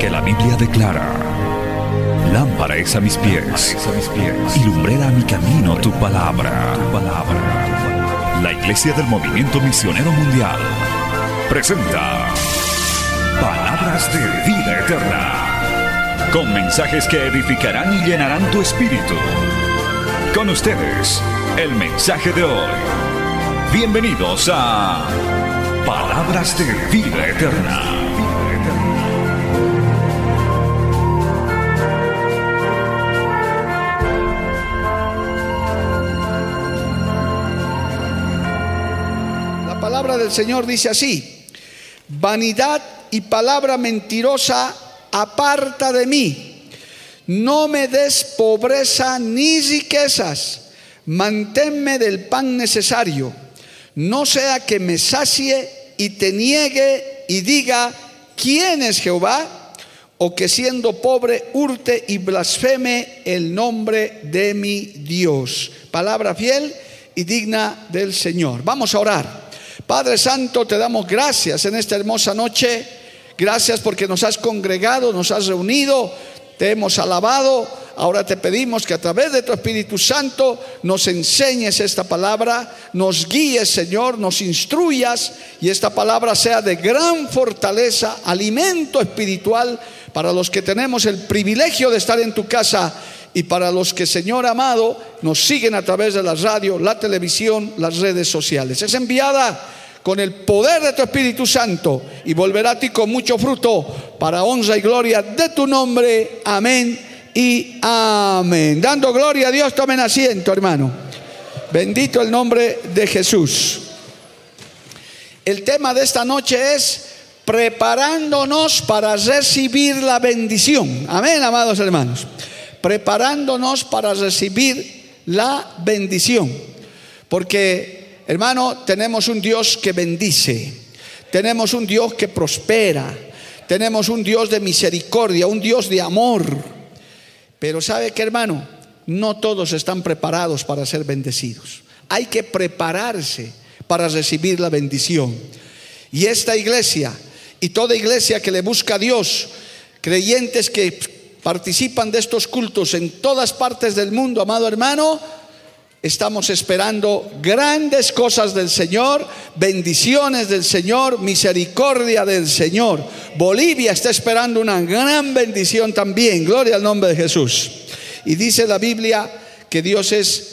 Porque la Biblia declara, lámpara es a mis pies, a mis pies y lumbrera a mi camino tu palabra. Tu palabra. La Iglesia del Movimiento Misionero Mundial presenta Palabras de Vida Eterna, con mensajes que edificarán y llenarán tu espíritu. Con ustedes, el mensaje de hoy. Bienvenidos a Palabras de Vida Eterna. Palabra del Señor dice así, vanidad y palabra mentirosa aparta de mí. No me des pobreza ni riquezas, manténme del pan necesario, no sea que me sacie y te niegue y diga, ¿quién es Jehová? O que siendo pobre hurte y blasfeme el nombre de mi Dios. Palabra fiel y digna del Señor. Vamos a orar. Padre Santo, te damos gracias en esta hermosa noche. Gracias porque nos has congregado, nos has reunido, te hemos alabado. Ahora te pedimos que a través de tu Espíritu Santo nos enseñes esta palabra, nos guíes, Señor, nos instruyas y esta palabra sea de gran fortaleza, alimento espiritual para los que tenemos el privilegio de estar en tu casa y para los que, Señor amado, nos siguen a través de la radio, la televisión, las redes sociales. Es enviada con el poder de tu Espíritu Santo y volverá a ti con mucho fruto para honra y gloria de tu nombre. Amén y amén. Dando gloria a Dios, tomen asiento, hermano. Bendito el nombre de Jesús. El tema de esta noche es preparándonos para recibir la bendición. Amén, amados hermanos. Preparándonos para recibir la bendición. Porque, hermano, tenemos un Dios que bendice. Tenemos un Dios que prospera. Tenemos un Dios de misericordia, un Dios de amor. Pero ¿sabe qué, hermano? No todos están preparados para ser bendecidos. Hay que prepararse para recibir la bendición. Y esta iglesia y toda iglesia que le busca a Dios, creyentes que participan de estos cultos en todas partes del mundo, amado hermano, estamos esperando grandes cosas del Señor, bendiciones del Señor, misericordia del Señor. Bolivia está esperando una gran bendición también, gloria al nombre de Jesús. Y dice la Biblia que Dios es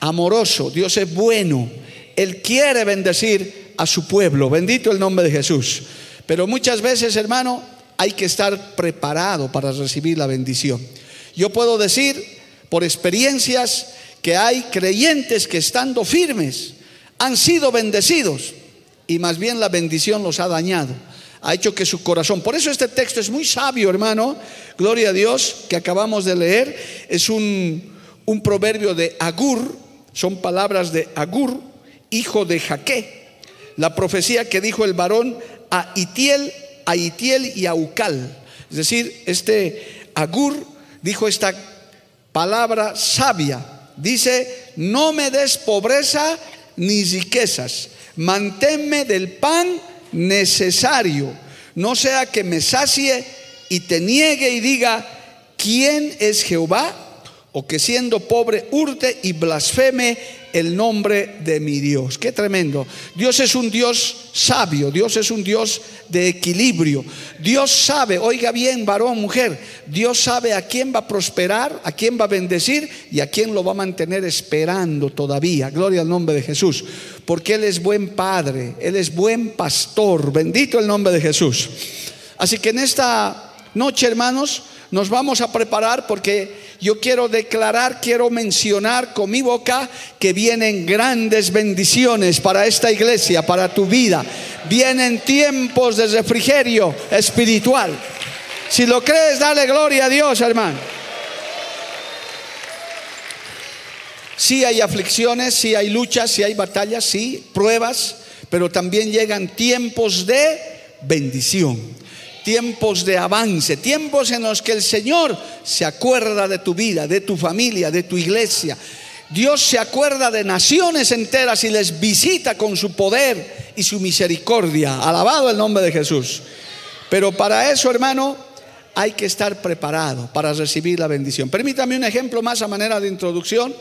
amoroso, Dios es bueno, Él quiere bendecir a su pueblo, bendito el nombre de Jesús. Pero muchas veces, hermano, hay que estar preparado para recibir la bendición. Yo puedo decir por experiencias que hay creyentes que estando firmes han sido bendecidos y más bien la bendición los ha dañado, ha hecho que su corazón, por eso este texto es muy sabio, hermano, gloria a Dios, que acabamos de leer, es un, un proverbio de Agur, son palabras de Agur, hijo de Jaque, la profecía que dijo el varón a Itiel, a Itiel y a Ucal. Es decir, este Agur dijo esta palabra sabia. Dice, no me des pobreza ni riquezas, manténme del pan necesario, no sea que me sacie y te niegue y diga, ¿quién es Jehová? O que siendo pobre hurte y blasfeme el nombre de mi Dios. Qué tremendo. Dios es un Dios sabio, Dios es un Dios de equilibrio. Dios sabe, oiga bien, varón, mujer, Dios sabe a quién va a prosperar, a quién va a bendecir y a quién lo va a mantener esperando todavía. Gloria al nombre de Jesús. Porque Él es buen padre, Él es buen pastor. Bendito el nombre de Jesús. Así que en esta noche, hermanos, nos vamos a preparar porque yo quiero declarar, quiero mencionar con mi boca que vienen grandes bendiciones para esta iglesia, para tu vida. Vienen tiempos de refrigerio espiritual. Si lo crees, dale gloria a Dios, hermano. Sí hay aflicciones, sí hay luchas, sí hay batallas, sí, pruebas, pero también llegan tiempos de bendición tiempos de avance, tiempos en los que el Señor se acuerda de tu vida, de tu familia, de tu iglesia. Dios se acuerda de naciones enteras y les visita con su poder y su misericordia. Alabado el nombre de Jesús. Pero para eso, hermano, hay que estar preparado para recibir la bendición. Permítame un ejemplo más a manera de introducción,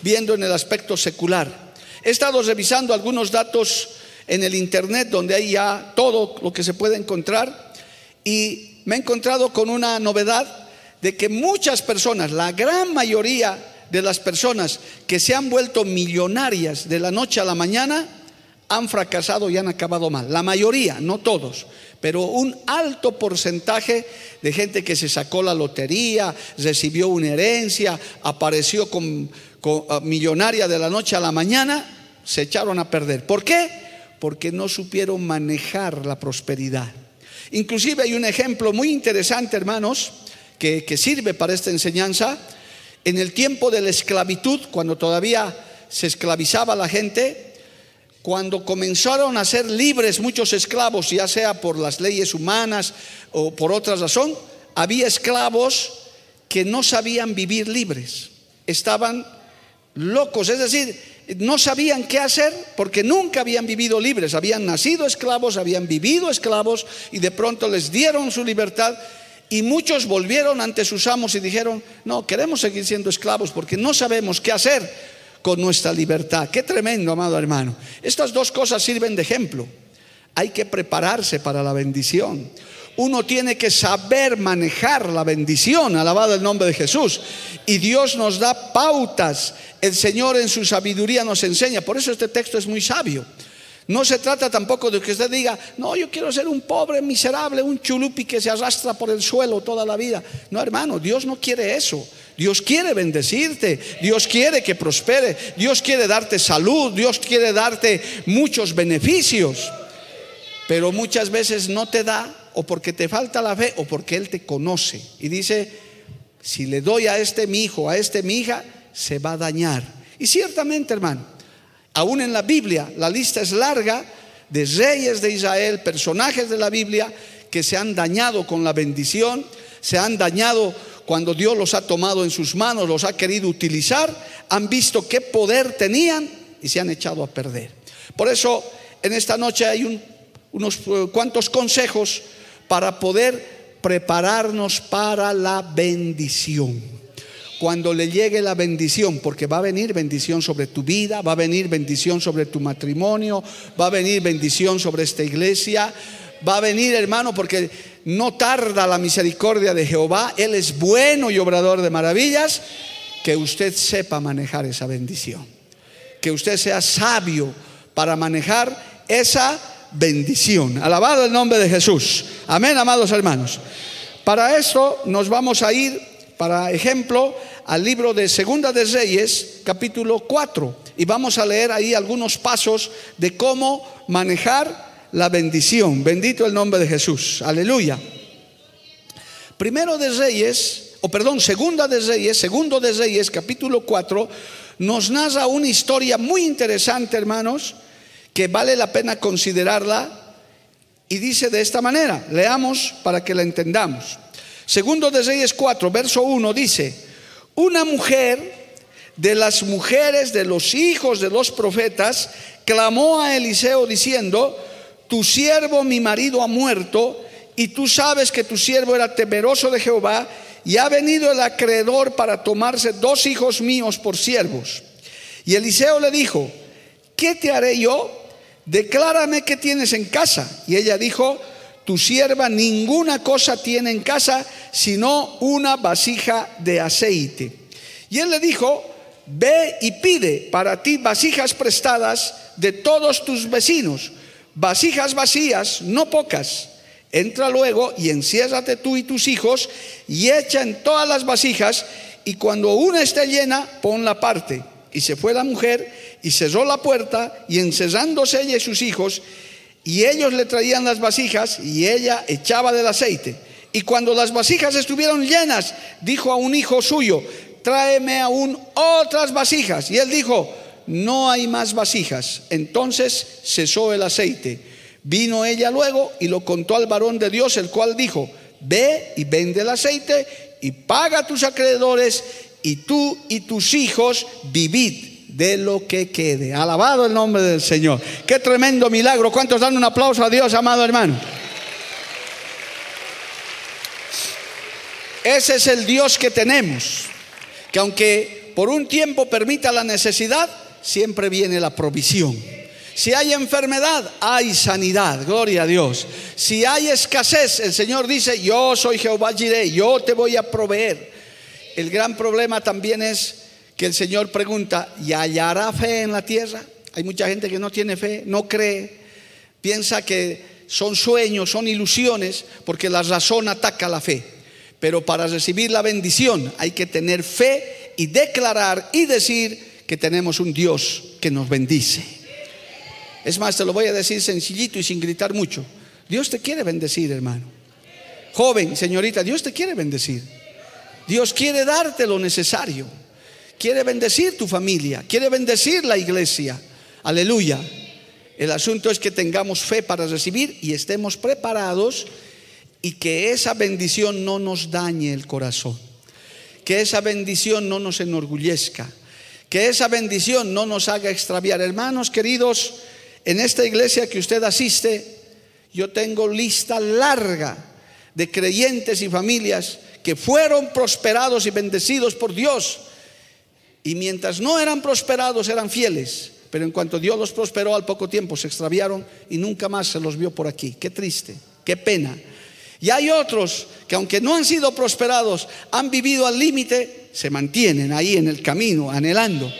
viendo en el aspecto secular. He estado revisando algunos datos en el Internet donde hay ya todo lo que se puede encontrar y me he encontrado con una novedad de que muchas personas, la gran mayoría de las personas que se han vuelto millonarias de la noche a la mañana, han fracasado y han acabado mal. La mayoría, no todos, pero un alto porcentaje de gente que se sacó la lotería, recibió una herencia, apareció con, ah, millonaria de la noche a la mañana, se echaron a perder. ¿Por qué? Porque no supieron manejar la prosperidad. Inclusive hay un ejemplo muy interesante, hermanos, que, sirve para esta enseñanza. En el tiempo de la esclavitud, cuando todavía se esclavizaba la gente, cuando comenzaron a ser libres muchos esclavos, ya sea por las leyes humanas o por otra razón, había esclavos que no sabían vivir libres, estaban locos, es decir, no sabían qué hacer porque nunca habían vivido libres, habían nacido esclavos, habían vivido esclavos y de pronto les dieron su libertad y muchos volvieron ante sus amos y dijeron, no, queremos seguir siendo esclavos porque no sabemos qué hacer con nuestra libertad. Qué tremendo, amado hermano. Estas dos cosas sirven de ejemplo. Hay que prepararse para la bendición. Uno tiene que saber manejar la bendición, alabado el nombre de Jesús. Y Dios nos da pautas. El Señor en su sabiduría nos enseña. Por eso este texto es muy sabio. No se trata tampoco de que usted diga, no, yo quiero ser un pobre, miserable, un chulupi que se arrastra por el suelo toda la vida. No, hermano, Dios no quiere eso. Dios quiere bendecirte, Dios quiere que prospere, Dios quiere darte salud, Dios quiere darte muchos beneficios. Pero muchas veces no te da o porque te falta la fe o porque Él te conoce. Y dice, si le doy a este mi hijo, a este mi hija, se va a dañar. Y ciertamente, hermano, aún en la Biblia la lista es larga de reyes de Israel, personajes de la Biblia que se han dañado con la bendición, se han dañado cuando Dios los ha tomado en sus manos, los ha querido utilizar, han visto qué poder tenían y se han echado a perder. Por eso en esta noche hay unos eh, cuantos consejos para poder prepararnos para la bendición. Cuando le llegue la bendición, porque va a venir bendición sobre tu vida, va a venir bendición sobre tu matrimonio, va a venir bendición sobre esta iglesia, va a venir hermano porque no tarda la misericordia de Jehová, Él es bueno y obrador de maravillas, que usted sepa manejar esa bendición, que usted sea sabio para manejar esa bendición. Alabado el nombre de Jesús. Amén, amados hermanos. Para esto nos vamos a ir, para ejemplo, al libro de Segunda de Reyes, capítulo 4, y vamos a leer ahí algunos pasos de cómo manejar la bendición. Bendito el nombre de Jesús. Aleluya. Primero de Reyes, o perdón, segunda de Reyes, segundo de Reyes, capítulo 4, nos narra una historia muy interesante, hermanos, que vale la pena considerarla. Y dice de esta manera, leamos para que la entendamos. Segundo de Reyes 4, verso 1 dice, una mujer de las mujeres de los hijos de los profetas clamó a Eliseo diciendo, tu siervo, mi marido, ha muerto, y tú sabes que tu siervo era temeroso de Jehová, y ha venido el acreedor para tomarse dos hijos míos por siervos. Y Eliseo le dijo, ¿qué te haré yo? Declárame qué tienes en casa. Y ella dijo, tu sierva ninguna cosa tiene en casa, sino una vasija de aceite. Y él le dijo, ve y pide para ti vasijas prestadas de todos tus vecinos vasijas vacías, no pocas. Entra luego y enciérrate tú y tus hijos y echa en todas las vasijas y cuando una esté llena, ponla parte. Y se fue la mujer y cerró la puerta y encerrándose ella y sus hijos y ellos le traían las vasijas y ella echaba del aceite. Y cuando las vasijas estuvieron llenas, dijo a un hijo suyo, tráeme aún otras vasijas. Y él dijo, no hay más vasijas. Entonces cesó el aceite. Vino ella luego y lo contó al varón de Dios, el cual dijo, ve y vende el aceite y paga a tus acreedores y tú y tus hijos vivid de lo que quede. Alabado el nombre del Señor. Qué tremendo milagro. ¿Cuántos dan un aplauso a Dios, amado hermano? Ese es el Dios que tenemos, que aunque por un tiempo permita la necesidad, siempre viene la provisión. Si hay enfermedad, hay sanidad, gloria a Dios. Si hay escasez, el Señor dice, yo soy Jehová Jireh, yo te voy a proveer. El gran problema también es que el Señor pregunta, ¿y hallará fe en la tierra? Hay mucha gente que no tiene fe, no cree, piensa que son sueños, son ilusiones, porque la razón ataca la fe. Pero para recibir la bendición hay que tener fe y declarar y decir que tenemos un Dios que nos bendice. Es más, te lo voy a decir sencillito y sin gritar mucho. Dios te quiere bendecir, hermano. Joven, señorita, Dios te quiere bendecir. Dios quiere darte lo necesario. Quiere bendecir tu familia. Quiere bendecir la iglesia. Aleluya. El asunto es que tengamos fe para recibir y estemos preparados y que esa bendición no nos dañe el corazón. Que esa bendición no nos enorgullezca. Que esa bendición no nos haga extraviar. Hermanos queridos, en esta iglesia que usted asiste, yo tengo lista larga de creyentes y familias que fueron prosperados y bendecidos por Dios. Y mientras no eran prosperados, eran fieles. Pero en cuanto Dios los prosperó, al poco tiempo se extraviaron y nunca más se los vio por aquí. Qué triste, qué pena. Y hay otros que aunque no han sido prosperados, han vivido al límite, se mantienen ahí en el camino, anhelando.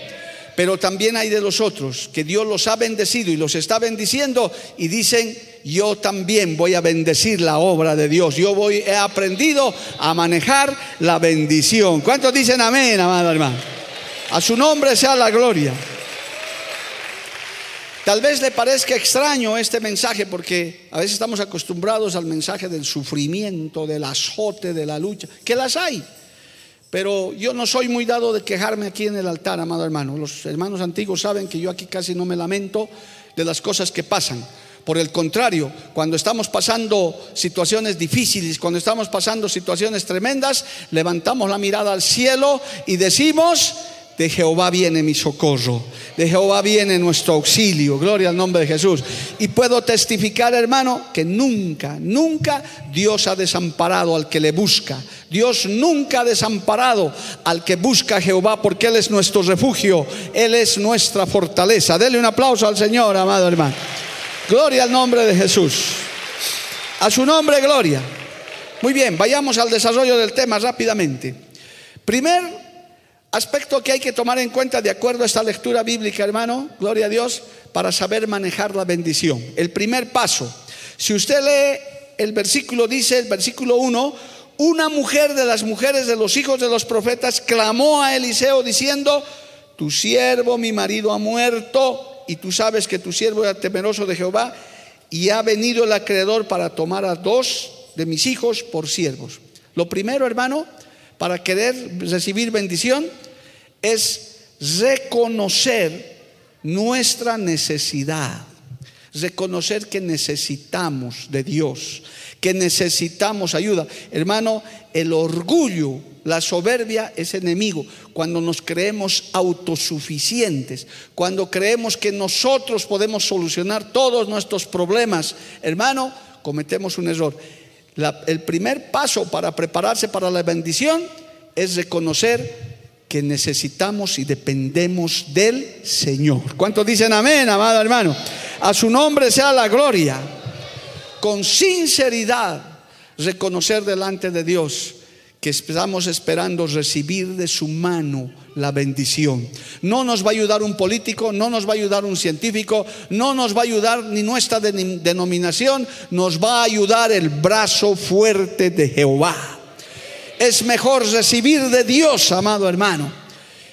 Pero también hay de los otros que Dios los ha bendecido y los está bendiciendo y dicen, yo también voy a bendecir la obra de Dios. Yo voy, he aprendido a manejar la bendición. ¿Cuántos dicen amén, amado hermano? A su nombre sea la gloria. Tal vez le parezca extraño este mensaje porque a veces estamos acostumbrados al mensaje del sufrimiento, del azote, de la lucha, que las hay. Pero yo no soy muy dado de quejarme aquí en el altar, amado hermano. Los hermanos antiguos saben que yo aquí casi no me lamento de las cosas que pasan. Por el contrario, cuando estamos pasando situaciones difíciles, cuando estamos pasando situaciones tremendas, levantamos la mirada al cielo y decimos, de Jehová viene mi socorro, de Jehová viene nuestro auxilio, gloria al nombre de Jesús. Y puedo testificar, hermano, que nunca, nunca Dios ha desamparado al que le busca. Dios nunca ha desamparado al que busca a Jehová porque Él es nuestro refugio, Él es nuestra fortaleza. Dele un aplauso al Señor, amado hermano. Gloria al nombre de Jesús. A su nombre, gloria. Muy bien, vayamos al desarrollo del tema rápidamente. Primer aspecto que hay que tomar en cuenta de acuerdo a esta lectura bíblica, hermano, gloria a Dios, para saber manejar la bendición. El primer paso, si usted lee el versículo, dice el versículo 1, una mujer de las mujeres de los hijos de los profetas clamó a Eliseo diciendo, tu siervo, mi marido, ha muerto y tú sabes que tu siervo era temeroso de Jehová y ha venido el acreedor para tomar a dos de mis hijos por siervos. Lo primero, hermano, para querer recibir bendición es reconocer nuestra necesidad, reconocer que necesitamos de Dios, que necesitamos ayuda. Hermano, el orgullo, la soberbia es enemigo. Cuando nos creemos autosuficientes, cuando creemos que nosotros podemos solucionar todos nuestros problemas, hermano, cometemos un error el primer paso para prepararse para la bendición es reconocer que necesitamos y dependemos del Señor. ¿Cuántos dicen amén, amado hermano? A su nombre sea la gloria. Con sinceridad, reconocer delante de Dios que estamos esperando recibir de su mano la bendición. No nos va a ayudar un político, no nos va a ayudar un científico, no nos va a ayudar ni nuestra denominación, nos va a ayudar el brazo fuerte de Jehová. Es mejor recibir de Dios, amado hermano.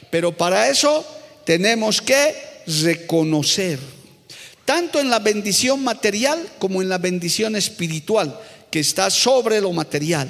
Pero para eso tenemos que reconocer, tanto en la bendición material como en la bendición espiritual, que está sobre lo material.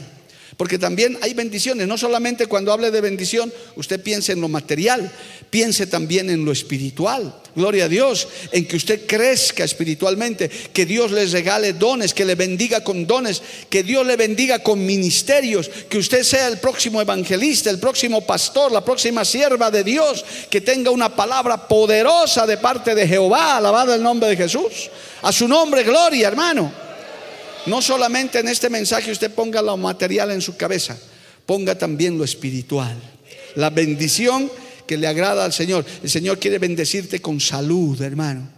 Porque también hay bendiciones, no solamente cuando hable de bendición, usted piense en lo material, piense también en lo espiritual. Gloria a Dios, en que usted crezca espiritualmente, que Dios les regale dones, que le bendiga con dones, que Dios le bendiga con ministerios, que usted sea el próximo evangelista, el próximo pastor, la próxima sierva de Dios, que tenga una palabra poderosa de parte de Jehová, alabado el nombre de Jesús. A su nombre, gloria, hermano. No solamente en este mensaje usted ponga lo material en su cabeza, ponga también lo espiritual. La bendición que le agrada al Señor. El Señor quiere bendecirte con salud, hermano.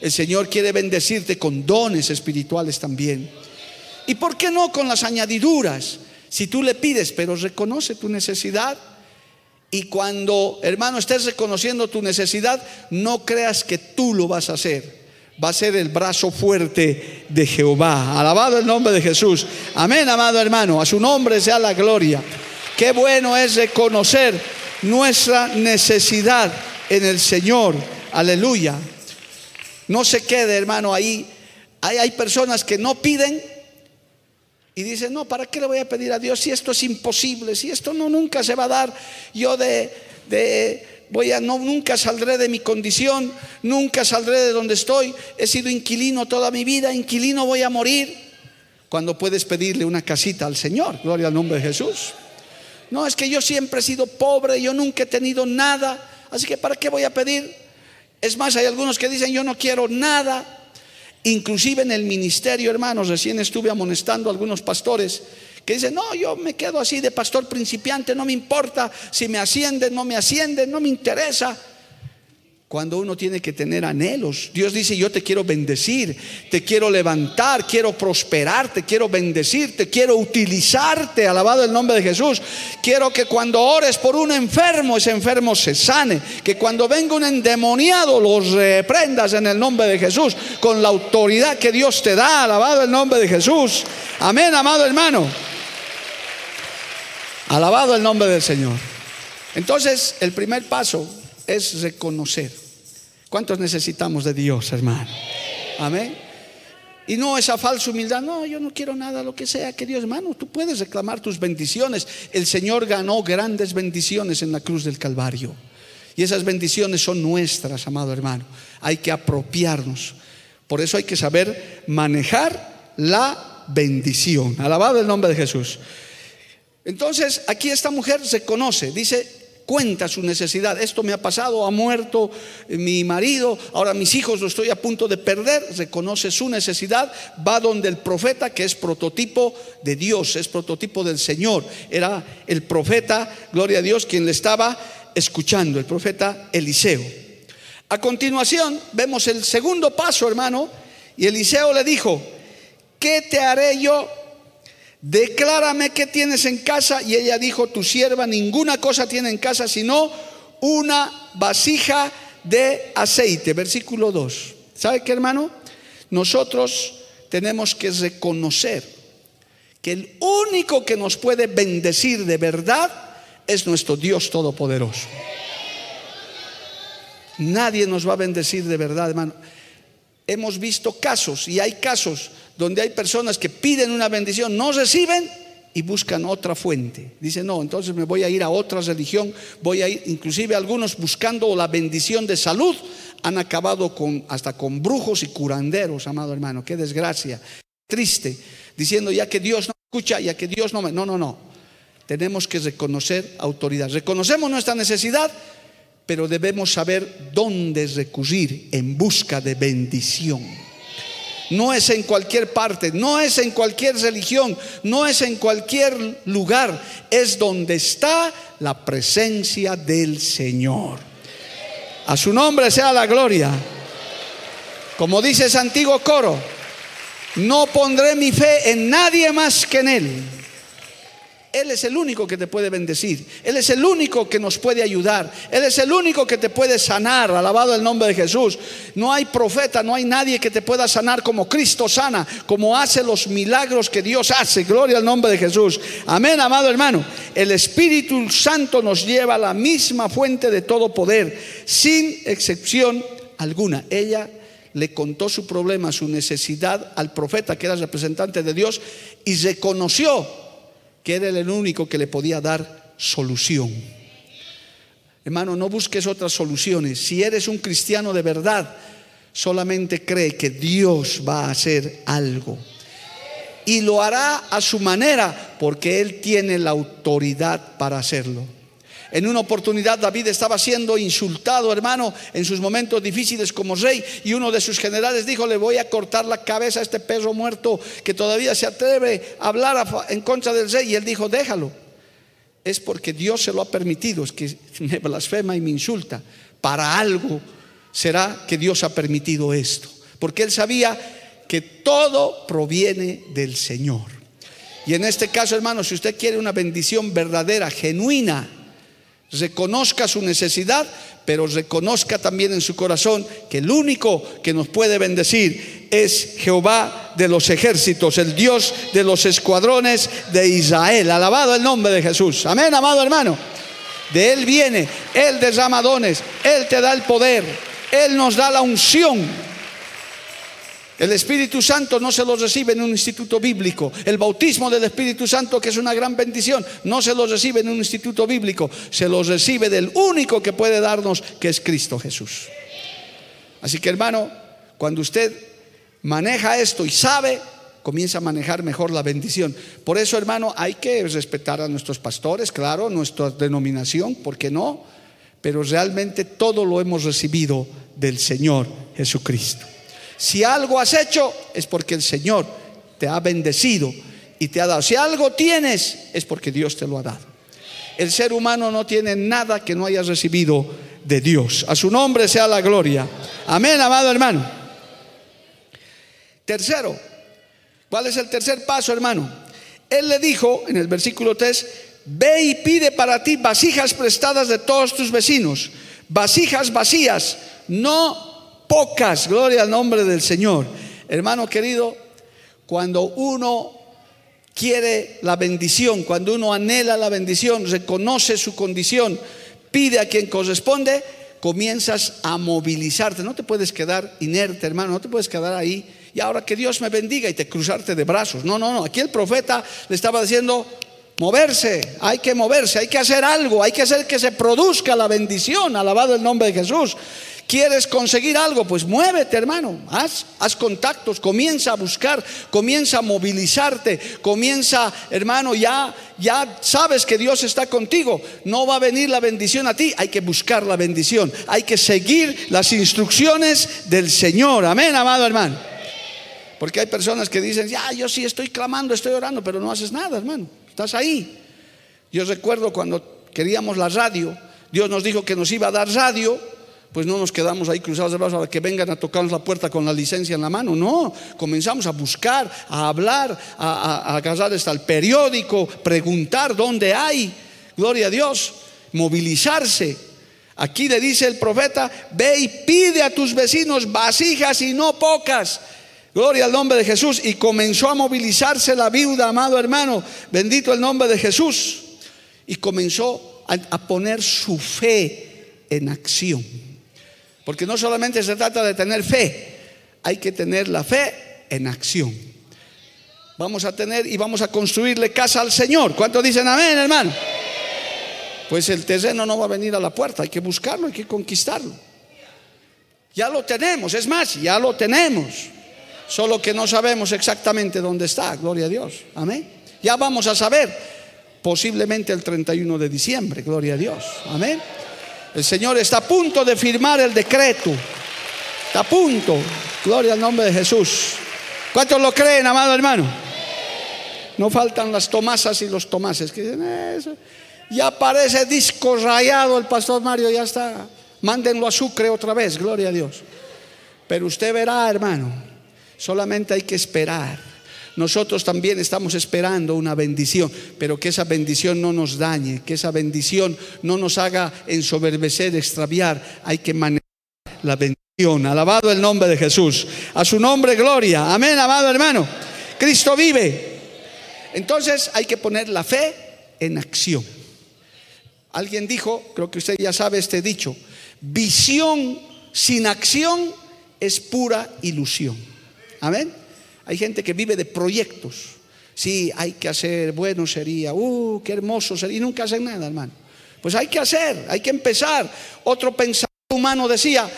El Señor quiere bendecirte con dones espirituales también. ¿Y por qué no con las añadiduras? Si tú le pides, pero reconoce tu necesidad. Y cuando, hermano, estés reconociendo tu necesidad, no creas que tú lo vas a hacer. Va a ser el brazo fuerte de Jehová. Alabado el nombre de Jesús. Amén, amado hermano. A su nombre sea la gloria. Qué bueno es reconocer nuestra necesidad en el Señor. Aleluya. No se quede, hermano, ahí. Hay, hay personas que no piden y dicen, no, ¿para qué le voy a pedir a Dios si esto es imposible? Si esto no nunca se va a dar. Yo de, de voy a no nunca saldré de mi condición, nunca saldré de donde estoy. He sido inquilino toda mi vida, inquilino voy a morir. Cuando puedes pedirle una casita al Señor, gloria al nombre de Jesús. No, es que yo siempre he sido pobre, yo nunca he tenido nada, así que ¿para qué voy a pedir? Es más, hay algunos que dicen, yo no quiero nada. Inclusive en el ministerio, hermanos, recién estuve amonestando a algunos pastores que dicen, no, yo me quedo así de pastor principiante, no me importa si me ascienden, no me ascienden, no me interesa cuando uno tiene que tener anhelos. Dios dice, yo te quiero bendecir, te quiero levantar, quiero prosperar, te quiero bendecir, te quiero utilizarte, alabado el nombre de Jesús. Quiero que cuando ores por un enfermo, ese enfermo se sane, que cuando venga un endemoniado, los reprendas en el nombre de Jesús, con la autoridad que Dios te da, alabado el nombre de Jesús. Amén, amado hermano. Alabado el nombre del Señor. Entonces, el primer paso es reconocer ¿Cuántos necesitamos de Dios, hermano? Amén. Y no esa falsa humildad, no, yo no quiero nada, lo que sea, que Dios, hermano, tú puedes reclamar tus bendiciones. El Señor ganó grandes bendiciones en la cruz del Calvario. Y esas bendiciones son nuestras, amado hermano. Hay que apropiarnos. Por eso hay que saber manejar la bendición. Alabado el nombre de Jesús. Entonces, aquí esta mujer se conoce, dice, cuenta su necesidad. Esto me ha pasado, ha muerto mi marido, ahora mis hijos lo estoy a punto de perder. Reconoce su necesidad, va donde el profeta, que es prototipo de Dios, es prototipo del Señor. Era el profeta, gloria a Dios, quien le estaba escuchando, el profeta Eliseo. A continuación, vemos el segundo paso, hermano, y Eliseo le dijo, ¿qué te haré yo? Declárame qué tienes en casa. Y ella dijo, tu sierva ninguna cosa tiene en casa, sino una vasija de aceite. Versículo 2. ¿Sabe qué, hermano? Nosotros tenemos que reconocer que el único que nos puede bendecir de verdad es nuestro Dios Todopoderoso. Nadie nos va a bendecir de verdad, hermano. Hemos visto casos y hay casos donde hay personas que piden una bendición, no reciben y buscan otra fuente. Dicen, no, entonces me voy a ir a otra religión, voy a ir, inclusive algunos buscando la bendición de salud, han acabado con, hasta con brujos y curanderos, amado hermano, qué desgracia, triste, diciendo ya que Dios no escucha, ya que Dios no me... No, no, no, tenemos que reconocer autoridad, reconocemos nuestra necesidad, pero debemos saber dónde recurrir en busca de bendición no es en cualquier parte, no es en cualquier religión, no es en cualquier lugar, es donde está la presencia del Señor. A su nombre sea la gloria. Como dice ese antiguo coro, no pondré mi fe en nadie más que en Él. Él es el único que te puede bendecir. Él es el único que nos puede ayudar. Él es el único que te puede sanar. Alabado el nombre de Jesús. No hay profeta, no hay nadie que te pueda sanar como Cristo sana, como hace los milagros que Dios hace. Gloria al nombre de Jesús. Amén, amado hermano. El Espíritu Santo nos lleva a la misma fuente de todo poder, sin excepción alguna. Ella le contó su problema, su necesidad al profeta que era representante de Dios y reconoció que era el único que le podía dar solución. Hermano, no busques otras soluciones. Si eres un cristiano de verdad, solamente cree que Dios va a hacer algo. Y lo hará a su manera, porque Él tiene la autoridad para hacerlo. En una oportunidad David estaba siendo insultado, hermano, en sus momentos difíciles como rey, y uno de sus generales dijo, le voy a cortar la cabeza a este perro muerto que todavía se atreve a hablar en contra del rey. Y él dijo, déjalo. es porque Dios se lo ha permitido, es que me blasfema y me insulta. Para algo será que Dios ha permitido esto, porque Él sabía que todo proviene del Señor. Y en este caso, hermano, si usted quiere una bendición verdadera, genuina, reconozca su necesidad, pero reconozca también en su corazón que el único que nos puede bendecir es Jehová de los ejércitos, el Dios de los escuadrones de Israel. Alabado el nombre de Jesús. Amén, amado hermano. De Él viene, Él derrama dones, Él te da el poder, Él nos da la unción el Espíritu Santo no se lo recibe en un instituto bíblico. El bautismo del Espíritu Santo, que es una gran bendición, no se lo recibe en un instituto bíblico. Se lo recibe del único que puede darnos, que es Cristo Jesús. Así que hermano, cuando usted maneja esto y sabe, comienza a manejar mejor la bendición. Por eso, hermano, hay que respetar a nuestros pastores, claro, nuestra denominación, ¿por qué no? Pero realmente todo lo hemos recibido del Señor Jesucristo. Si algo has hecho es porque el Señor te ha bendecido y te ha dado. Si algo tienes es porque Dios te lo ha dado. El ser humano no tiene nada que no haya recibido de Dios. A su nombre sea la gloria. Amén, amado hermano. Tercero, ¿cuál es el tercer paso, hermano? Él le dijo en el versículo 3, ve y pide para ti vasijas prestadas de todos tus vecinos, vasijas vacías, no pocas, gloria al nombre del Señor. Hermano querido, cuando uno quiere la bendición, cuando uno anhela la bendición, reconoce su condición, pide a quien corresponde, comienzas a movilizarte. No te puedes quedar inerte, hermano, no te puedes quedar ahí. Y ahora que Dios me bendiga y te cruzarte de brazos. No, no, no. Aquí el profeta le estaba diciendo, moverse, hay que moverse, hay que hacer algo, hay que hacer que se produzca la bendición. Alabado el nombre de Jesús. ¿Quieres conseguir algo? Pues muévete, hermano. Haz, haz contactos, comienza a buscar, comienza a movilizarte, comienza, hermano, ya, ya sabes que Dios está contigo. No va a venir la bendición a ti, hay que buscar la bendición. Hay que seguir las instrucciones del Señor. Amén, amado hermano. Porque hay personas que dicen, ya, yo sí estoy clamando, estoy orando, pero no haces nada, hermano. Estás ahí. Yo recuerdo cuando queríamos la radio, Dios nos dijo que nos iba a dar radio pues no nos quedamos ahí cruzados de brazos a que vengan a tocarnos la puerta con la licencia en la mano. No, comenzamos a buscar, a hablar, a, agarrar hasta el periódico, preguntar dónde hay. Gloria a Dios, movilizarse. Aquí le dice el profeta, ve y pide a tus vecinos vasijas y no pocas. Gloria al nombre de Jesús. Y comenzó a movilizarse la viuda, amado hermano. Bendito el nombre de Jesús. Y comenzó a poner su fe en acción. Porque no solamente se trata de tener fe, hay que tener la fe en acción. Vamos a tener y vamos a construirle casa al Señor. ¿Cuántos dicen amén, hermano? Pues el terreno no va a venir a la puerta, hay que buscarlo, hay que conquistarlo. Ya lo tenemos, es más, ya lo tenemos. Solo que no sabemos exactamente dónde está, gloria a Dios. Amén. Ya vamos a saber, posiblemente el 31 de diciembre, gloria a Dios. Amén. El Señor está a punto de firmar el decreto. Está a punto. Gloria al nombre de Jesús. ¿Cuántos lo creen, amado hermano? No faltan las tomasas y los tomases que dicen eso. Ya parece disco rayado el pastor Mario, ya está. Mándenlo a Sucre otra vez, gloria a Dios. Pero usted verá, hermano, solamente hay que esperar. Nosotros también estamos esperando una bendición, pero que esa bendición no nos dañe, que esa bendición no nos haga ensoberbecer, extraviar. Hay que manejar la bendición. Alabado el nombre de Jesús. A su nombre, gloria. Amén, amado hermano. Cristo vive. Entonces hay que poner la fe en acción. Alguien dijo, creo que usted ya sabe este dicho, visión sin acción es pura ilusión. Amén. Hay gente que vive de proyectos. Sí, hay que hacer, bueno sería, uh, qué hermoso sería, y nunca hacen nada, hermano. Pues hay que hacer, hay que empezar. Otro pensador humano decía,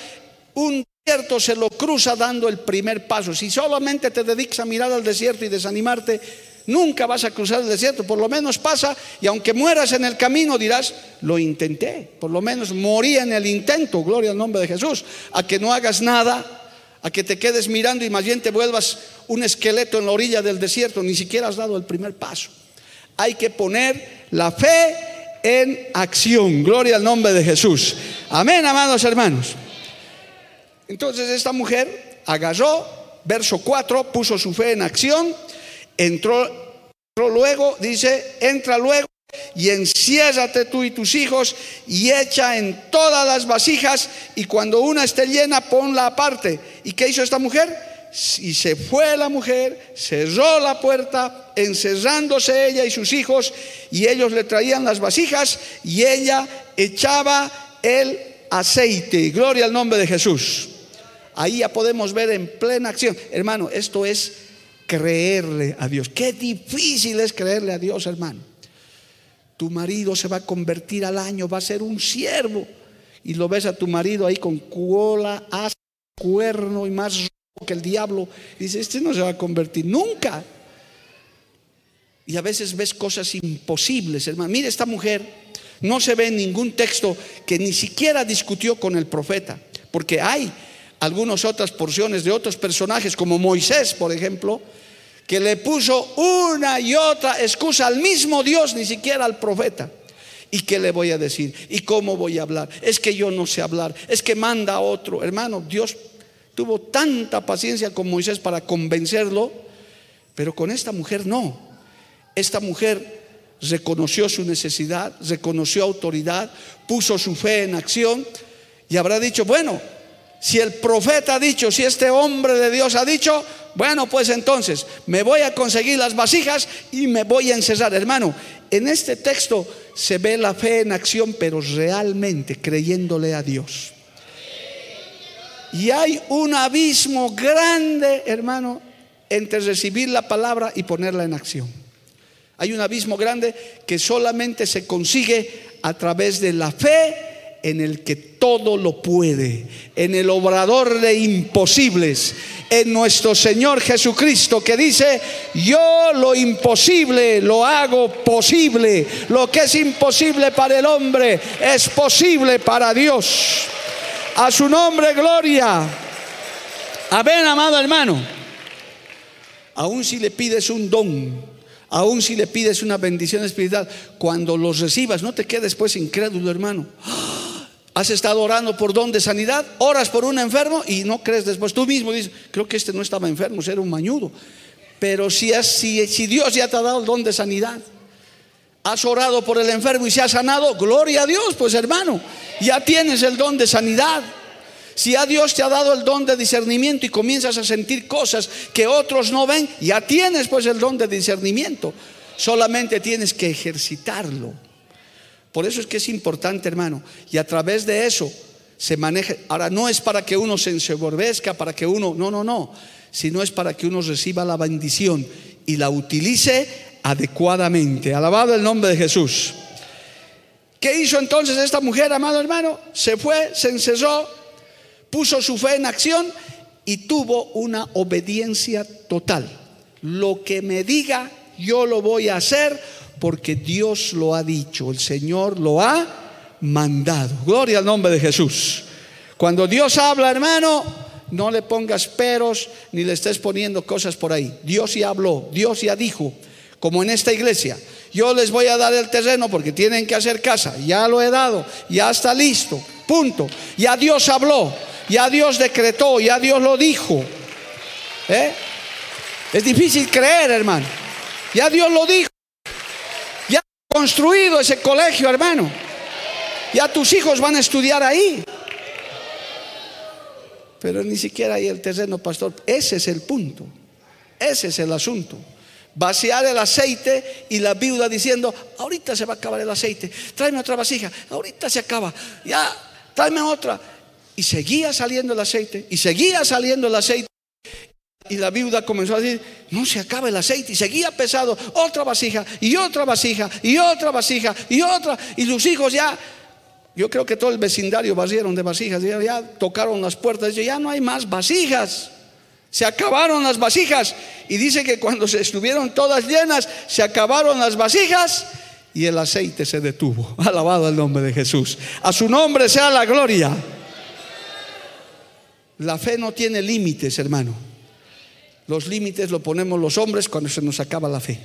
un desierto se lo cruza dando el primer paso. Si solamente te dedicas a mirar al desierto y desanimarte, nunca vas a cruzar el desierto. Por lo menos pasa y aunque mueras en el camino dirás, lo intenté. Por lo menos morí en el intento, gloria al nombre de Jesús. A que no hagas nada, a que te quedes mirando y más bien te vuelvas un esqueleto en la orilla del desierto, ni siquiera has dado el primer paso. Hay que poner la fe en acción. Gloria al nombre de Jesús. Amén, amados hermanos. Entonces esta mujer agarró, verso 4, puso su fe en acción, entró, entró luego, dice, entra luego y enciérrate tú y tus hijos y echa en todas las vasijas y cuando una esté llena ponla aparte. ¿Y qué hizo esta mujer? Y se fue la mujer, cerró la puerta, encerrándose ella y sus hijos, y ellos le traían las vasijas y ella echaba el aceite. Gloria al nombre de Jesús. Ahí ya podemos ver en plena acción. Hermano, esto es creerle a Dios. Qué difícil es creerle a Dios, hermano. Tu marido se va a convertir al año, va a ser un siervo. Y lo ves a tu marido ahí con cola, as, cuerno y más que el diablo. dice, este no se va a convertir nunca. Y a veces ves cosas imposibles, hermano. Mire, esta mujer no se ve en ningún texto que ni siquiera discutió con el profeta. Porque hay algunas otras porciones de otros personajes, como Moisés, por ejemplo, que le puso una y otra excusa al mismo Dios, ni siquiera al profeta. ¿Y qué le voy a decir? ¿Y cómo voy a hablar? Es que yo no sé hablar, es que manda a otro. Hermano, Dios tuvo tanta paciencia con Moisés para convencerlo, pero con esta mujer no. Esta mujer reconoció su necesidad, reconoció autoridad, puso su fe en acción y habrá dicho, bueno, si el profeta ha dicho, si este hombre de Dios ha dicho, bueno, pues entonces me voy a conseguir las vasijas y me voy a encerrar. Hermano, en este texto se ve la fe en acción, pero realmente creyéndole a Dios. Y hay un abismo grande, hermano, entre recibir la palabra y ponerla en acción. Hay un abismo grande que solamente se consigue a través de la fe en el que todo lo puede, en el obrador de imposibles, en nuestro Señor Jesucristo que dice, yo lo imposible lo hago posible, lo que es imposible para el hombre es posible para Dios. A su nombre, gloria. Amén, amado hermano. Aún si le pides un don, aún si le pides una bendición espiritual, cuando los recibas, no te quedes pues incrédulo, hermano. Has estado orando por don de sanidad, oras por un enfermo y no crees después. Tú mismo dices, creo que este no estaba enfermo, era un mañudo. Pero si, si, si Dios ya te ha dado el don de sanidad, has orado por el enfermo y se ha sanado, gloria a Dios, pues hermano, ya tienes el don de sanidad. Si a Dios te ha dado el don de discernimiento y comienzas a sentir cosas que otros no ven, ya tienes pues el don de discernimiento. Solamente tienes que ejercitarlo. Por eso es que es importante, hermano. Y a través de eso se maneja. Ahora, no es para que uno se ensegurbezca, para que uno. No, no, no. Sino es para que uno reciba la bendición y la utilice adecuadamente. Alabado el nombre de Jesús. ¿Qué hizo entonces esta mujer, amado hermano? Se fue, se encerró, puso su fe en acción y tuvo una obediencia total. Lo que me diga, yo lo voy a hacer porque Dios lo ha dicho, el Señor lo ha mandado. Gloria al nombre de Jesús. Cuando Dios habla, hermano, no le pongas peros ni le estés poniendo cosas por ahí. Dios ya habló, Dios ya dijo, como en esta iglesia. Yo les voy a dar el terreno porque tienen que hacer casa. Ya lo he dado, ya está listo. Punto. Ya Dios habló, ya Dios decretó, ya Dios lo dijo. ¿Eh? Es difícil creer, hermano. Ya Dios lo dijo construido ese colegio, hermano. Ya tus hijos van a estudiar ahí. Pero ni siquiera hay el terreno, pastor. Ese es el punto. Ese es el asunto. Vaciar el aceite y la viuda diciendo, ahorita se va a acabar el aceite, tráeme otra vasija, ahorita se acaba, ya, tráeme otra. Y seguía saliendo el aceite, y seguía saliendo el aceite. Y la viuda comenzó a decir, no se acaba el aceite. Y seguía pesado, otra vasija, y otra vasija, y otra vasija, y otra. Y los hijos ya, yo creo que todo el vecindario barrieron de vasijas. Ya, tocaron las puertas. Y ya no hay más vasijas. Se acabaron las vasijas. Y dice que cuando se estuvieron todas llenas, se acabaron las vasijas y el aceite se detuvo. Alabado el nombre de Jesús. A su nombre sea la gloria. La fe no tiene límites, hermano. Los límites lo ponemos los hombres cuando se nos acaba la fe.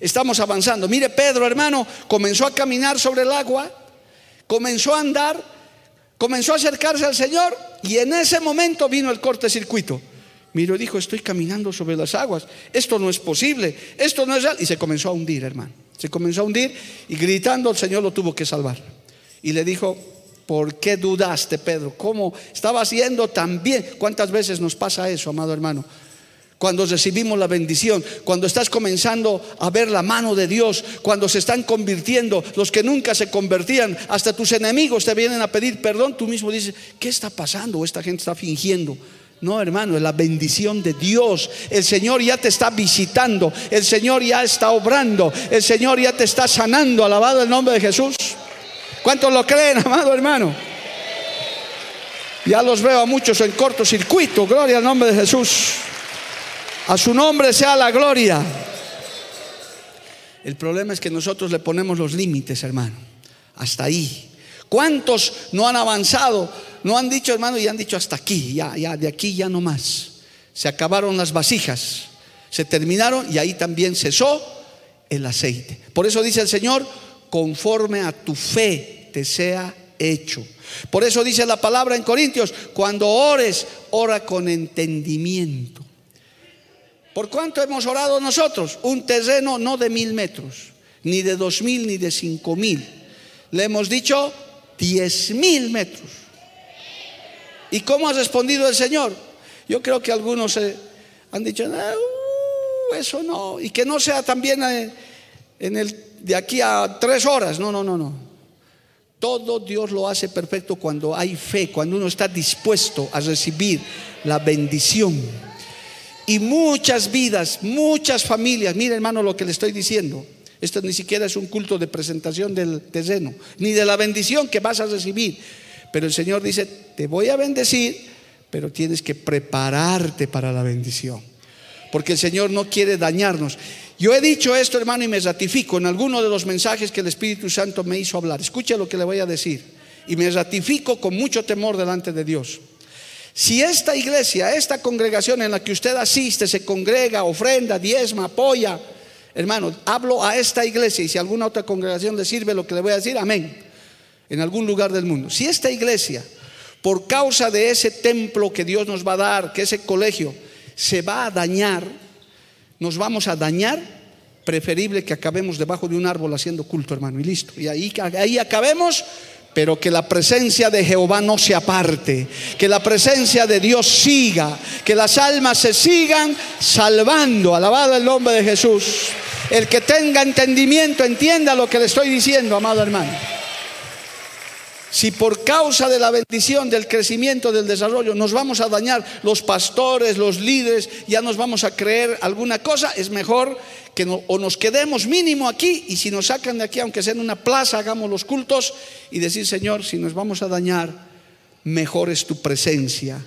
Estamos avanzando. Mire, Pedro, hermano, comenzó a caminar sobre el agua, comenzó a andar, comenzó a acercarse al Señor y en ese momento vino el cortocircuito. Miró dijo, estoy caminando sobre las aguas, esto no es posible, esto no es real. Y se comenzó a hundir, hermano. Se comenzó a hundir y gritando el Señor lo tuvo que salvar. Y le dijo, ¿por qué dudaste, Pedro? ¿Cómo estaba haciendo tan bien? ¿Cuántas veces nos pasa eso, amado hermano? Cuando recibimos la bendición, cuando estás comenzando a ver la mano de Dios, cuando se están convirtiendo los que nunca se convertían, hasta tus enemigos te vienen a pedir perdón, tú mismo dices, ¿qué está pasando? Esta gente está fingiendo. No, hermano, es la bendición de Dios. El Señor ya te está visitando, el Señor ya está obrando, el Señor ya te está sanando. Alabado el nombre de Jesús. ¿Cuántos lo creen, amado hermano? Ya los veo a muchos en cortocircuito. Gloria al nombre de Jesús. A su nombre sea la gloria. El problema es que nosotros le ponemos los límites, hermano. Hasta ahí. ¿Cuántos no han avanzado? No han dicho, hermano, y han dicho hasta aquí, ya, ya, de aquí ya no más. Se acabaron las vasijas, se terminaron y ahí también cesó el aceite. Por eso dice el Señor, conforme a tu fe te sea hecho. Por eso dice la palabra en Corintios, cuando ores, ora con entendimiento. ¿Por cuánto hemos orado nosotros? Un terreno no de mil metros, ni de dos mil, ni de cinco mil. Le hemos dicho diez mil metros. ¿Y cómo ha respondido el Señor? Yo creo que algunos han dicho, uh, eso no, y que no sea también eh, en el, de aquí a tres horas. No, no, no, no. Todo Dios lo hace perfecto cuando hay fe, cuando uno está dispuesto a recibir la bendición. Y muchas vidas, muchas familias, mire hermano lo que le estoy diciendo. Esto ni siquiera es un culto de presentación del terreno, ni de la bendición que vas a recibir. Pero el Señor dice, te voy a bendecir, pero tienes que prepararte para la bendición. Porque el Señor no quiere dañarnos. Yo he dicho esto, hermano, y me ratifico en alguno de los mensajes que el Espíritu Santo me hizo hablar. Escucha lo que le voy a decir. Y me ratifico con mucho temor delante de Dios. Si esta iglesia, esta congregación en la que usted asiste, se congrega, ofrenda, diezma, apoya, hermano, hablo a esta iglesia y si alguna otra congregación le sirve lo que le voy a decir, amén en algún lugar del mundo. Si esta iglesia, por causa de ese templo que Dios nos va a dar, que ese colegio, se va a dañar, nos vamos a dañar, preferible que acabemos debajo de un árbol haciendo culto, hermano, y listo. Y ahí, ahí acabemos, pero que la presencia de Jehová no se aparte, que la presencia de Dios siga, que las almas se sigan salvando, alabado el nombre de Jesús. El que tenga entendimiento entienda lo que le estoy diciendo, amado hermano. Si por causa de la bendición, del crecimiento, del desarrollo, nos vamos a dañar los pastores, los líderes, ya nos vamos a creer alguna cosa, es mejor que o nos quedemos mínimo aquí y si nos sacan de aquí, aunque sea en una plaza, hagamos los cultos y decir, Señor, si nos vamos a dañar, mejor es tu presencia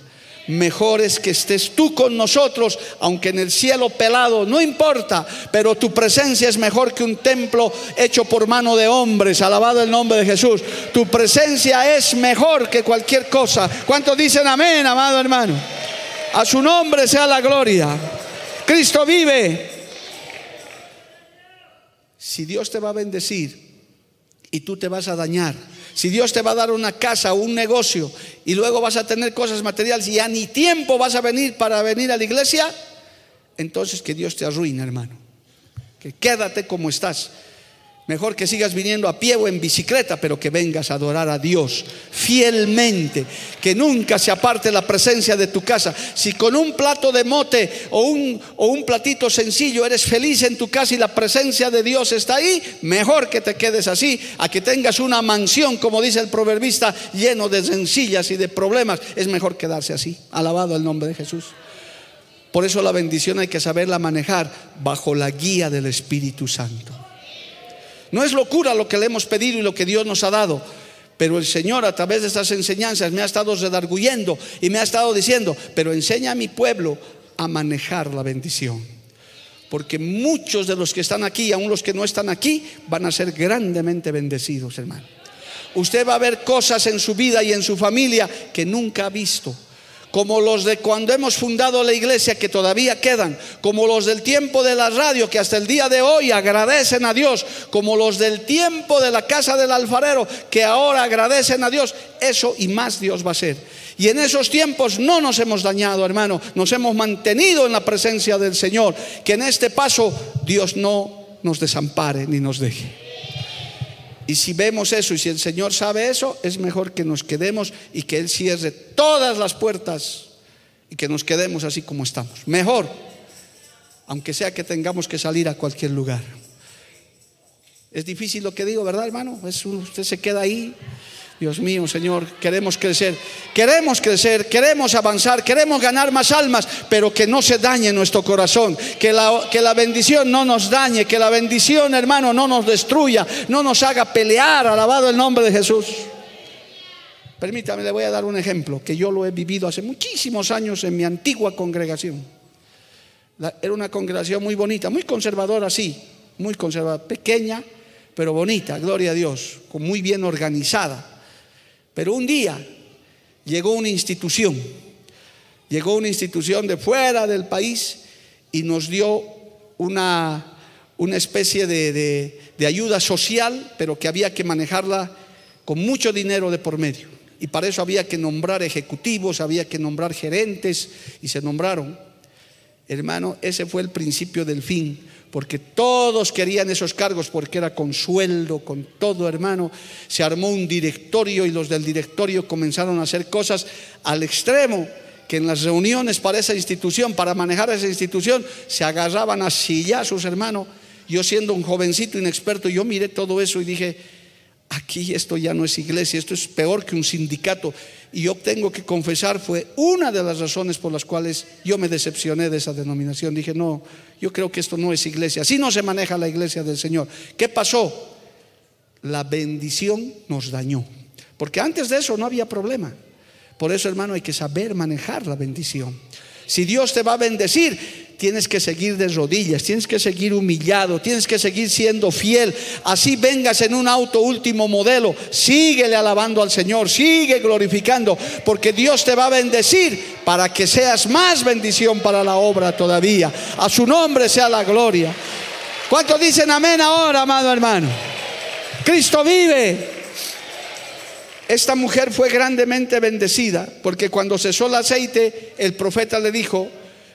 Mejor es que estés tú con nosotros, aunque en el cielo pelado, no importa, pero tu presencia es mejor que un templo hecho por mano de hombres, alabado el nombre de Jesús. Tu presencia es mejor que cualquier cosa. ¿Cuántos dicen amén, amado hermano? A su nombre sea la gloria. Cristo vive. Si Dios te va a bendecir y tú te vas a dañar, si Dios te va a dar una casa o un negocio y luego vas a tener cosas materiales y ya ni tiempo vas a venir para venir a la iglesia, entonces que Dios te arruine, hermano. Que quédate como estás. Mejor que sigas viniendo a pie o en bicicleta, pero que vengas a adorar a Dios fielmente. Que nunca se aparte la presencia de tu casa. Si con un plato de mote o un, o un platito sencillo eres feliz en tu casa y la presencia de Dios está ahí, mejor que te quedes así, a que tengas una mansión, como dice el proverbista, lleno de sencillas y de problemas. Es mejor quedarse así. Alabado el nombre de Jesús. Por eso la bendición hay que saberla manejar bajo la guía del Espíritu Santo. No es locura lo que le hemos pedido y lo que Dios nos ha dado. Pero el Señor a través de estas enseñanzas me ha estado redarguyendo y me ha estado diciendo, pero enseña a mi pueblo a manejar la bendición. Porque muchos de los que están aquí, aún los que no están aquí, van a ser grandemente bendecidos, hermano. Usted va a ver cosas en su vida y en su familia que nunca ha visto como los de cuando hemos fundado la iglesia que todavía quedan, como los del tiempo de la radio que hasta el día de hoy agradecen a Dios, como los del tiempo de la casa del alfarero que ahora agradecen a Dios, eso y más Dios va a hacer. Y en esos tiempos no nos hemos dañado, hermano, nos hemos mantenido en la presencia del Señor, que en este paso Dios no nos desampare ni nos deje. Y si vemos eso y si el Señor sabe eso, es mejor que nos quedemos y que Él cierre todas las puertas y que nos quedemos así como estamos. Mejor, aunque sea que tengamos que salir a cualquier lugar. Es difícil lo que digo, ¿verdad, hermano? usted se queda ahí Dios mío, Señor, queremos crecer, queremos crecer, queremos avanzar, queremos ganar más almas, pero que no se dañe nuestro corazón, que la, que la bendición no nos dañe, que la bendición, hermano, no nos destruya, no nos haga pelear, alabado el nombre de Jesús. Permítame, le voy a dar un ejemplo que yo lo he vivido hace muchísimos años en mi antigua congregación. era una congregación muy bonita, muy conservadora, sí, muy conservadora, pequeña, pero bonita, gloria a Dios, muy bien organizada. Pero un día llegó una institución, llegó una institución de fuera del país y nos dio una, una especie de, de ayuda social, pero que había que manejarla con mucho dinero de por medio. Y para eso había que nombrar ejecutivos, había que nombrar gerentes y se nombraron. Hermano, ese fue el principio del fin porque todos querían esos cargos, porque era con sueldo, con todo, hermano. Se armó un directorio y los del directorio comenzaron a hacer cosas al extremo que en las reuniones para esa institución, para manejar esa institución, se agarraban a sus hermano. Yo siendo un jovencito inexperto, yo miré todo eso y dije, aquí esto ya no es iglesia, esto es peor que un sindicato. Y yo tengo que confesar, fue una de las razones por las cuales yo me decepcioné de esa denominación. Dije, no, yo creo que esto no es iglesia. Así no se maneja la iglesia del Señor. ¿Qué pasó? La bendición nos dañó. Porque antes de eso no había problema. Por eso, hermano, hay que saber manejar la bendición. Si Dios te va a bendecir, tienes que seguir de rodillas, tienes que seguir humillado, tienes que seguir siendo fiel. Así vengas en un auto último modelo, síguele alabando al Señor, sigue glorificando, porque Dios te va a bendecir para que seas más bendición para la obra todavía. A su nombre sea la gloria. ¿Cuántos dicen amén ahora, amado hermano? Cristo vive. Esta mujer fue grandemente bendecida porque cuando cesó el aceite, el profeta le dijo,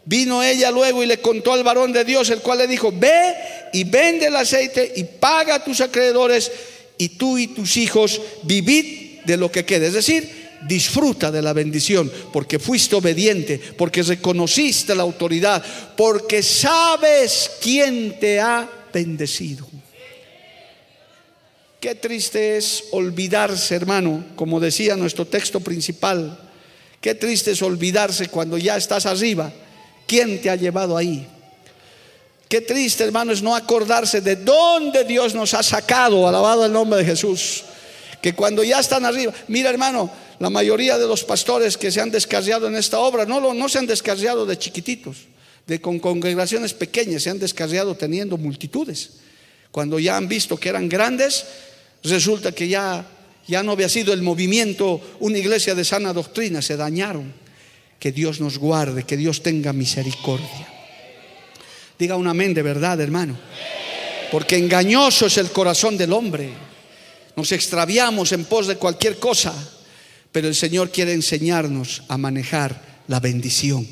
Vino ella luego y le contó al varón de Dios, el cual le dijo, ve y vende el aceite y paga a tus acreedores y tú y tus hijos vivid de lo que quede. Es decir, disfruta de la bendición porque fuiste obediente, porque reconociste la autoridad, porque sabes quién te ha bendecido. Qué triste es olvidarse, hermano, como decía nuestro texto principal. Qué triste es olvidarse cuando ya estás arriba ¿Quién te ha llevado ahí? Qué triste, hermano, es no acordarse de dónde Dios nos ha sacado, alabado el nombre de Jesús. Que cuando ya están arriba, mira, hermano, la mayoría de los pastores que se han descarriado en esta obra no, no se han descarriado de chiquititos, de con congregaciones pequeñas, se han descarriado teniendo multitudes. Cuando ya han visto que eran grandes, resulta que ya, ya no había sido el movimiento una iglesia de sana doctrina, se dañaron. Que Dios nos guarde, que Dios tenga misericordia. Diga un amén de verdad, hermano. Porque engañoso es el corazón del hombre. Nos extraviamos en pos de cualquier cosa, pero el Señor quiere enseñarnos a manejar la bendición.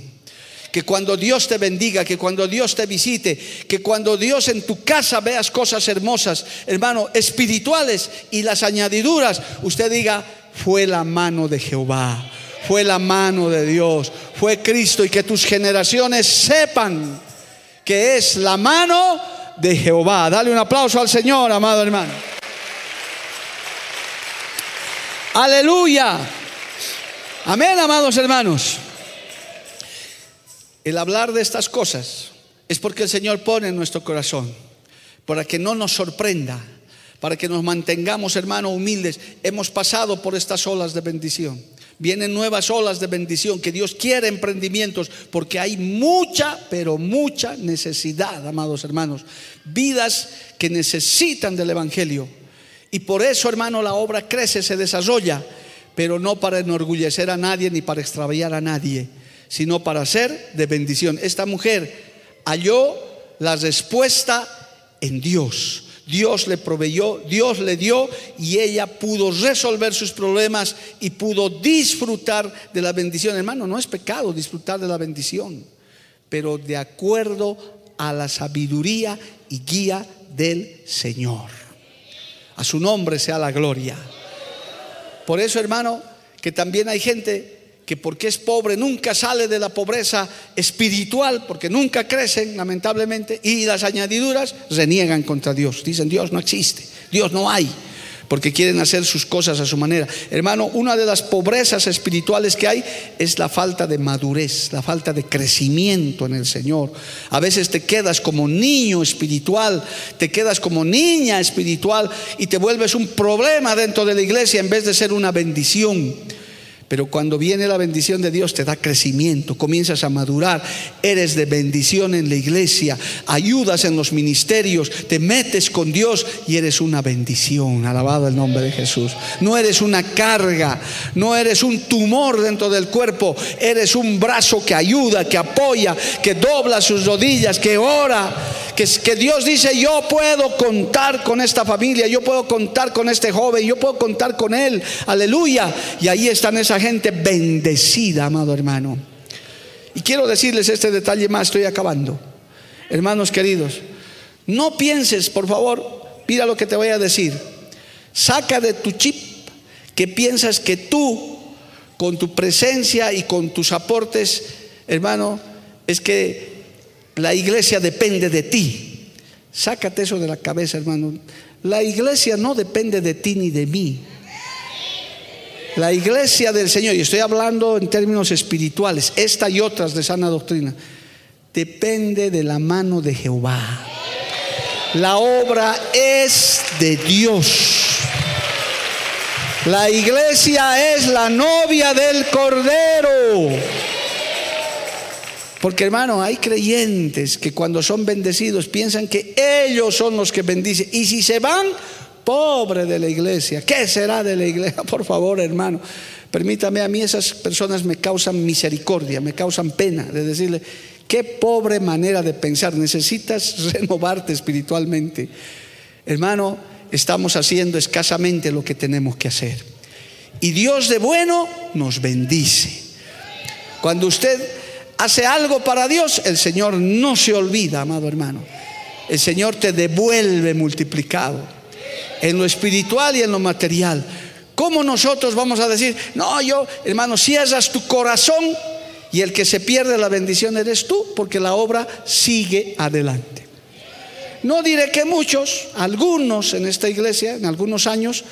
Que cuando Dios te bendiga, que cuando Dios te visite, que cuando Dios en tu casa veas cosas hermosas, hermano, espirituales y las añadiduras, usted diga, fue la mano de Jehová fue la mano de Dios, fue Cristo y que tus generaciones sepan que es la mano de Jehová. Dale un aplauso al Señor, amado hermano. Aleluya. Amén, amados hermanos. El hablar de estas cosas es porque el Señor pone en nuestro corazón, para que no nos sorprenda, para que nos mantengamos, hermanos, humildes. Hemos pasado por estas olas de bendición. Vienen nuevas olas de bendición, que Dios quiere emprendimientos, porque hay mucha, pero mucha necesidad, amados hermanos. Vidas que necesitan del Evangelio. Y por eso, hermano, la obra crece, se desarrolla. pero no para enorgullecer a nadie ni para extraviar a nadie, sino para ser de bendición. Esta mujer halló la respuesta en Dios. Dios le proveyó, Dios le dio y ella pudo resolver sus problemas y pudo disfrutar de la bendición. Hermano, no es pecado disfrutar de la bendición, pero de acuerdo a la sabiduría y guía del Señor. A su nombre sea la gloria. Por eso, hermano, que también hay gente que porque es pobre nunca sale de la pobreza espiritual, porque nunca crecen, lamentablemente, y las añadiduras reniegan contra Dios. Dicen, Dios no existe, Dios no hay, porque quieren hacer sus cosas a su manera. Hermano, una de las pobrezas espirituales que hay es la falta de madurez, la falta de crecimiento en el Señor. A veces te quedas como niño espiritual, te quedas como niña espiritual y te vuelves un problema dentro de la iglesia en vez de ser una bendición. Pero cuando viene la bendición de Dios te da crecimiento, comienzas a madurar, eres de bendición en la iglesia, ayudas en los ministerios, te metes con Dios y eres una bendición. Alabado el nombre de Jesús. No eres una carga, no eres un tumor dentro del cuerpo, eres un brazo que ayuda, que apoya, que dobla sus rodillas, que ora que, Dios dice, yo puedo contar con esta familia, yo puedo contar con este joven, yo puedo contar con él, aleluya. Y ahí están esa gente bendecida, amado hermano. Y quiero decirles este detalle más, estoy acabando. Hermanos queridos, no pienses, por favor, mira lo que te voy a decir. Saca de tu chip que piensas que tú, con tu presencia y con tus aportes, hermano, es que la iglesia depende de ti. Sácate eso de la cabeza, hermano. La iglesia no depende de ti ni de mí. La iglesia del Señor, y estoy hablando en términos espirituales, esta y otras de sana doctrina, depende de la mano de Jehová. La obra es de Dios. La iglesia es la novia del Cordero. Porque hermano, hay creyentes que cuando son bendecidos piensan que ellos son los que bendicen. Y si se van, pobre de la iglesia. ¿Qué será de la iglesia? Por favor, hermano. Permítame, a mí esas personas me causan misericordia, me causan pena de decirle, qué pobre manera de pensar. Necesitas renovarte espiritualmente. Hermano, estamos haciendo escasamente lo que tenemos que hacer. Y Dios de bueno nos bendice. Cuando usted hace algo para Dios, el Señor no se olvida, amado hermano. El Señor te devuelve multiplicado en lo espiritual y en lo material. ¿Cómo nosotros vamos a decir, no, yo, hermano, cierras tu corazón y el que se pierde la bendición eres tú, porque la obra sigue adelante? No diré que muchos, algunos en esta iglesia, en algunos años,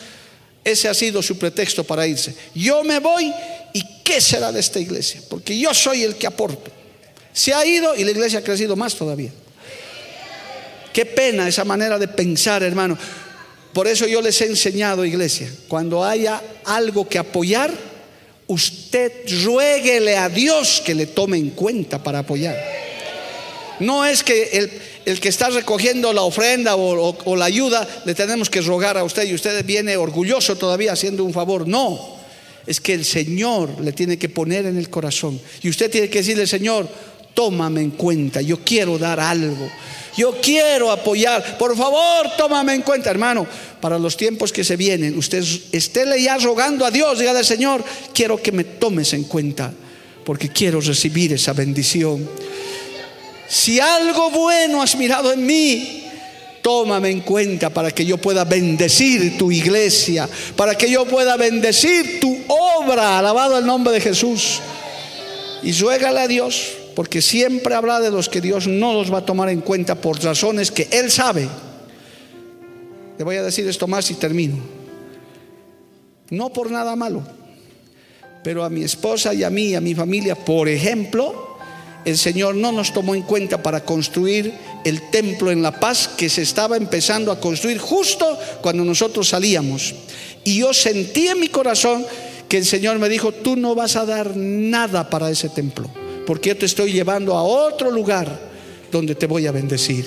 ese ha sido su pretexto para irse. Yo me voy ¿Y qué será de esta iglesia? Porque yo soy el que aporto. Se ha ido y la iglesia ha crecido más todavía. Qué pena esa manera de pensar, hermano. Por eso yo les he enseñado, iglesia, cuando haya algo que apoyar, usted rueguele a Dios que le tome en cuenta para apoyar. No es que el, que está recogiendo la ofrenda o, o la ayuda le tenemos que rogar a usted y usted viene orgulloso todavía haciendo un favor. No, es que el Señor le tiene que poner en el corazón. Y usted tiene que decirle, Señor, tómame en cuenta, yo quiero dar algo. Yo quiero apoyar. Por favor, tómame en cuenta, hermano. Para los tiempos que se vienen, usted estéle ya rogando a Dios, dígale, Señor, quiero que me tomes en cuenta, porque quiero recibir esa bendición. Si algo bueno has mirado en mí, tómame en cuenta para que yo pueda bendecir tu iglesia, para que yo pueda bendecir tu obra, alabado el nombre de Jesús. Y suégale a Dios, porque siempre habrá de los que Dios no los va a tomar en cuenta por razones que Él sabe. Le voy a decir esto más y termino. No por nada malo, pero a mi esposa y a mí, a mi familia, por ejemplo, el Señor no nos tomó en cuenta para construir el templo en La Paz que se estaba empezando a construir justo cuando nosotros salíamos. Y yo sentí en mi corazón que el Señor me dijo, tú no vas a dar nada para ese templo, porque yo te estoy llevando a otro lugar donde te voy a bendecir.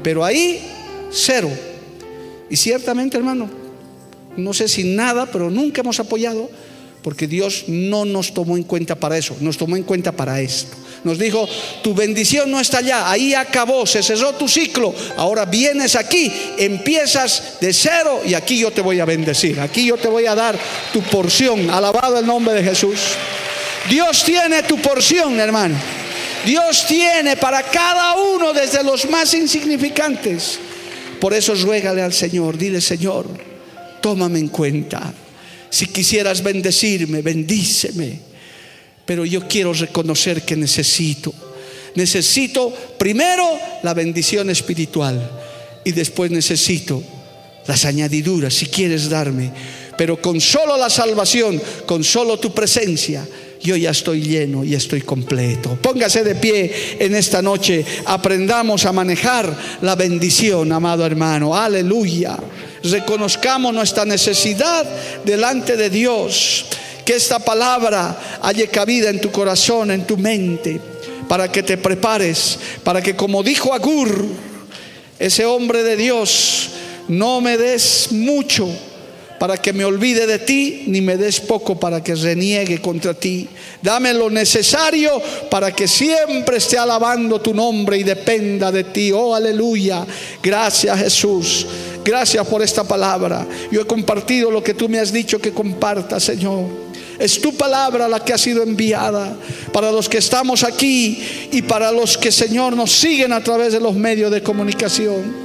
Pero ahí, cero. Y ciertamente, hermano, no sé si nada, pero nunca hemos apoyado, porque Dios no nos tomó en cuenta para eso, nos tomó en cuenta para esto. Nos dijo, tu bendición no está allá, ahí acabó, se cerró tu ciclo, ahora vienes aquí, empiezas de cero y aquí yo te voy a bendecir, aquí yo te voy a dar tu porción, alabado el nombre de Jesús. Dios tiene tu porción, hermano. Dios tiene para cada uno, desde los más insignificantes. Por eso ruégale al Señor, dile Señor, tómame en cuenta. Si quisieras bendecirme, bendíceme. Pero yo quiero reconocer que necesito. Necesito primero la bendición espiritual y después necesito las añadiduras si quieres darme. Pero con solo la salvación, con solo tu presencia, yo ya estoy lleno y estoy completo. Póngase de pie en esta noche, aprendamos a manejar la bendición, amado hermano. Aleluya. Reconozcamos nuestra necesidad delante de Dios. Que esta palabra haya cabida en tu corazón, en tu mente, para que te prepares, para que como dijo Agur, ese hombre de Dios, no me des mucho para que me olvide de ti, ni me des poco para que reniegue contra ti. Dame lo necesario para que siempre esté alabando tu nombre y dependa de ti. Oh, aleluya. Gracias Jesús. Gracias por esta palabra. Yo he compartido lo que tú me has dicho que comparta, Señor. Es tu palabra la que ha sido enviada para los que estamos aquí y para los que, Señor, nos siguen a través de los medios de comunicación.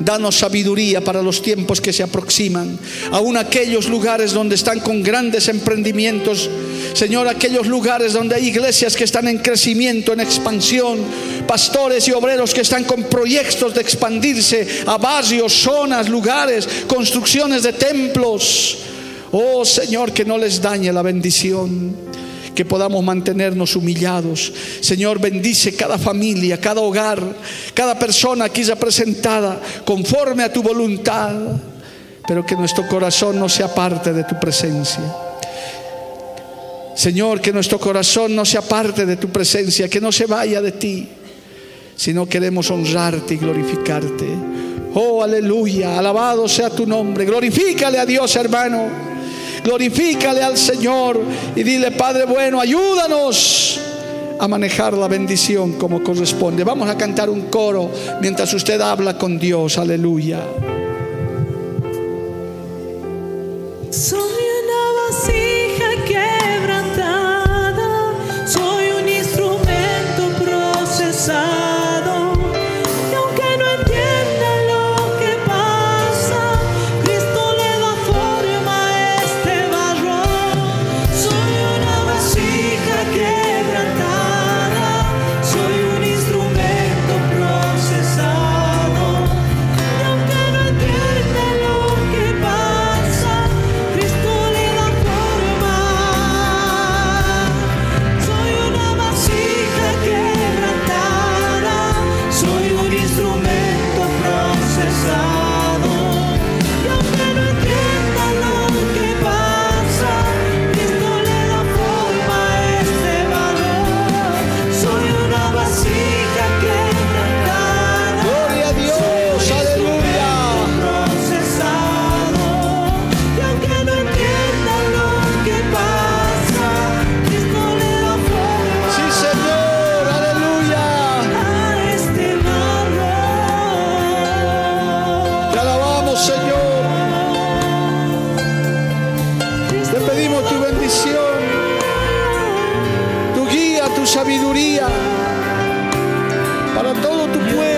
Danos sabiduría para los tiempos que se aproximan. Aún aquellos lugares donde están con grandes emprendimientos. Señor, aquellos lugares donde hay iglesias que están en crecimiento, en expansión. Pastores y obreros que están con proyectos de expandirse a barrios, zonas, lugares, construcciones de templos. Oh Señor, que no les dañe la bendición que podamos mantenernos humillados. Señor, bendice cada familia, cada hogar, cada persona aquí representada conforme a tu voluntad, pero que nuestro corazón no sea parte de tu presencia. Señor, que nuestro corazón no sea parte de tu presencia, que no se vaya de ti, sino queremos honrarte y glorificarte. Oh, aleluya, alabado sea tu nombre. Glorifícale a Dios, hermano. Glorifícale al Señor y dile, Padre bueno, ayúdanos a manejar la bendición como corresponde. Vamos a cantar un coro mientras usted habla con Dios. Aleluya. tu sabiduría para todo tu pueblo.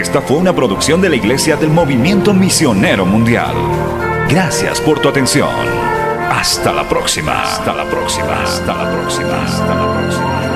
Esta fue una producción de la Iglesia del Movimiento Misionero Mundial. Gracias por tu atención. Hasta la próxima. Hasta la próxima. Hasta la próxima. Hasta la próxima.